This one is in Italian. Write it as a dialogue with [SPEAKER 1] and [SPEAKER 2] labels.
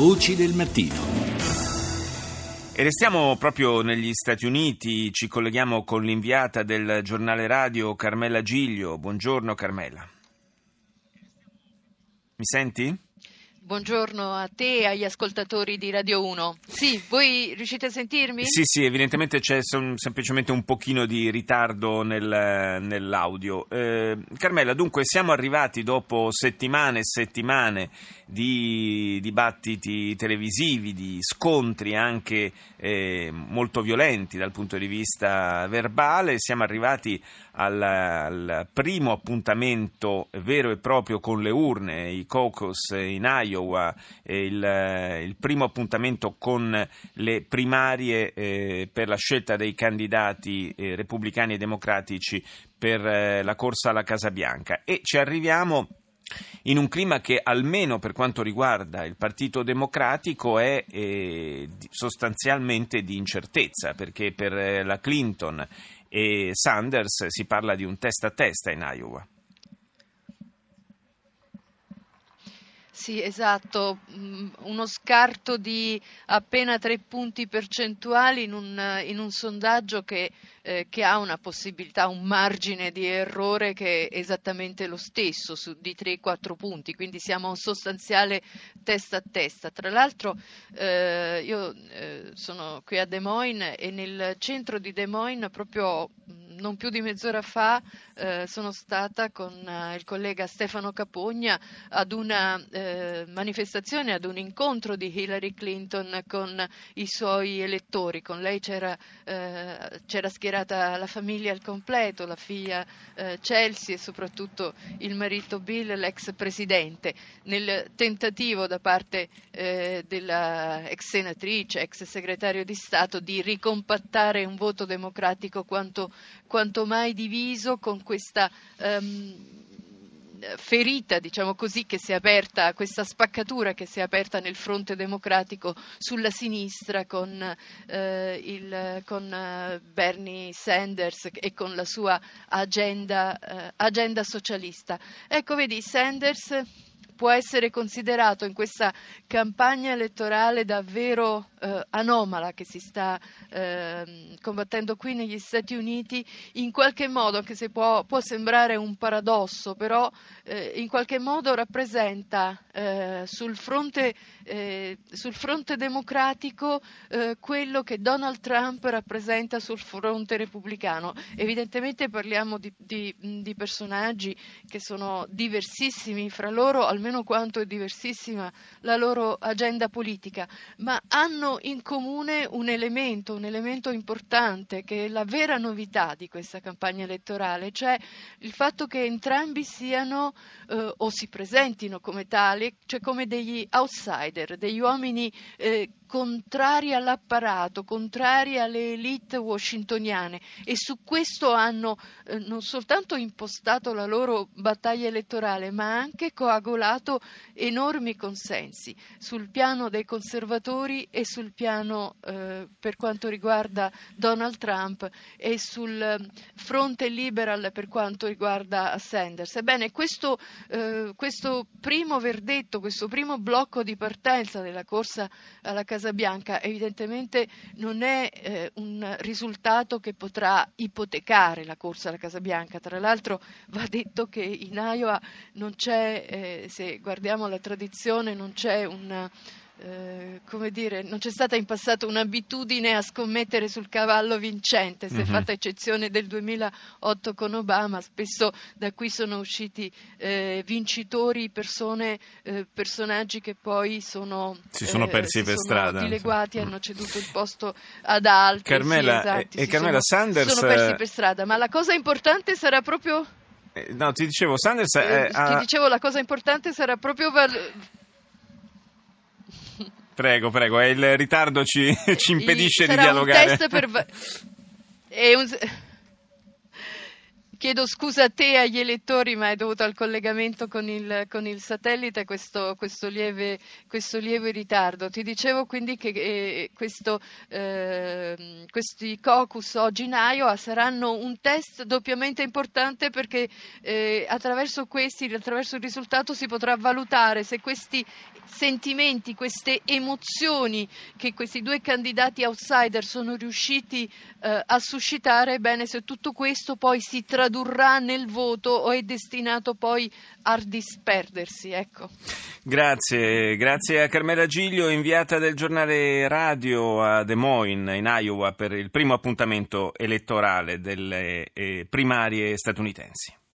[SPEAKER 1] Voci del mattino.
[SPEAKER 2] E restiamo proprio negli Stati Uniti, ci colleghiamo con l'inviata del giornale radio Carmela Giglio. Buongiorno Carmela. Mi senti?
[SPEAKER 3] Buongiorno a te e agli ascoltatori di Radio 1. Sì, voi riuscite a sentirmi?
[SPEAKER 2] Sì, sì, evidentemente c'è sem- semplicemente un pochino di ritardo nel, nell'audio. Eh, Carmela, dunque siamo arrivati dopo settimane e settimane di dibattiti televisivi, di scontri anche eh, molto violenti dal punto di vista verbale, siamo arrivati al, al primo appuntamento vero e proprio con le urne, i caucus in Iowa il, il, primo appuntamento con le primarie eh, per la scelta dei candidati eh, repubblicani e democratici per eh, la corsa alla Casa Bianca. E ci arriviamo in un clima che almeno per quanto riguarda il Partito Democratico è eh, sostanzialmente di incertezza, perché per eh, la Clinton e Sanders si parla di un testa a testa in Iowa.
[SPEAKER 3] Sì, esatto, mm, uno scarto di appena tre punti percentuali in un, in un sondaggio che, eh, che, ha una possibilità, un margine di errore che è esattamente lo stesso su, di 3-4 punti, quindi siamo a un sostanziale testa a testa. Tra l'altro eh, io eh, sono qui a Des Moines e nel centro di Des Moines proprio mm, non più di mezz'ora fa eh, sono stata con eh, il collega Stefano Capogna ad una eh, manifestazione, ad un incontro di Hillary Clinton con i suoi elettori. Con lei c'era, eh, c'era schierata la famiglia al completo, la figlia eh, Chelsea e soprattutto il marito Bill, l'ex presidente, nel tentativo da parte eh, della ex senatrice, ex segretario di Stato di ricompattare un voto democratico quanto quanto mai diviso con questa um, ferita, diciamo così, che si è aperta, questa spaccatura che si è aperta nel fronte democratico sulla sinistra con, eh, il, con eh, Bernie Sanders e con la sua agenda, eh, agenda socialista. Ecco, vedi, Sanders può essere considerato in questa campagna elettorale davvero eh, anomala che si sta eh, combattendo qui negli Stati Uniti, in qualche modo, anche se può, può sembrare un paradosso, però eh, in qualche modo rappresenta eh, sul fronte, eh, sul, fronte, democratico eh, quello che Donald Trump rappresenta sul fronte repubblicano. Evidentemente parliamo di, di, di personaggi che sono diversissimi fra loro, almeno quanto è diversissima la loro agenda politica, ma hanno in comune un elemento, un elemento importante che è la vera novità di questa campagna elettorale, cioè il fatto che entrambi siano eh, o si presentino come tali, cioè come degli outsider, degli uomini eh, contrari all'apparato, contrari alle elite washingtoniane e su questo hanno eh, non soltanto impostato la loro battaglia elettorale, ma anche coagulato enormi consensi sul piano dei conservatori e sul piano eh, per quanto riguarda Donald Trump e sul fronte liberal per quanto riguarda Sanders. Ebbene, questo, eh, questo primo verdetto, questo primo blocco di partenza della corsa alla Casa Casa Bianca evidentemente non è eh, un risultato che potrà ipotecare la corsa alla Casa Bianca. Tra l'altro va detto che in Iowa non c'è, eh, se guardiamo la tradizione, non c'è un eh, come dire, non c'è stata in passato un'abitudine a scommettere sul cavallo vincente, se mm-hmm. fatta eccezione del 2008 con Obama, spesso da qui sono usciti eh, vincitori, persone, eh, personaggi che poi sono,
[SPEAKER 2] si sono eh, persi
[SPEAKER 3] si
[SPEAKER 2] per
[SPEAKER 3] sono
[SPEAKER 2] strada.
[SPEAKER 3] dileguati, mm. hanno ceduto il posto ad altri.
[SPEAKER 2] Carmela,
[SPEAKER 3] sì, esatto,
[SPEAKER 2] e, e Carmela
[SPEAKER 3] sono,
[SPEAKER 2] Sanders...
[SPEAKER 3] sono persi per strada, ma la cosa importante sarà proprio...
[SPEAKER 2] no, ti dicevo, Sanders...
[SPEAKER 3] Eh, ti dicevo, la cosa importante sarà proprio... Val-
[SPEAKER 2] Prego, prego, il ritardo ci, ci impedisce
[SPEAKER 3] di
[SPEAKER 2] dialogare.
[SPEAKER 3] Un test per... è un... chiedo scusa a te e agli elettori, ma è dovuto al collegamento con il, con il satellite questo, questo, lieve, questo, lieve, ritardo. Ti dicevo quindi che eh, questo, eh, questi caucus oggi in Iowa saranno un test doppiamente importante perché eh, attraverso questi, attraverso il risultato si potrà valutare se questi sentimenti, queste emozioni che questi due candidati outsider sono riusciti eh, a suscitare, bene, se tutto questo poi si tradurrà nel voto o è destinato poi a disperdersi. Ecco.
[SPEAKER 2] Grazie, grazie a Carmela Giglio, inviata del giornale radio a Des Moines in Iowa per il primo appuntamento elettorale delle eh, primarie statunitensi.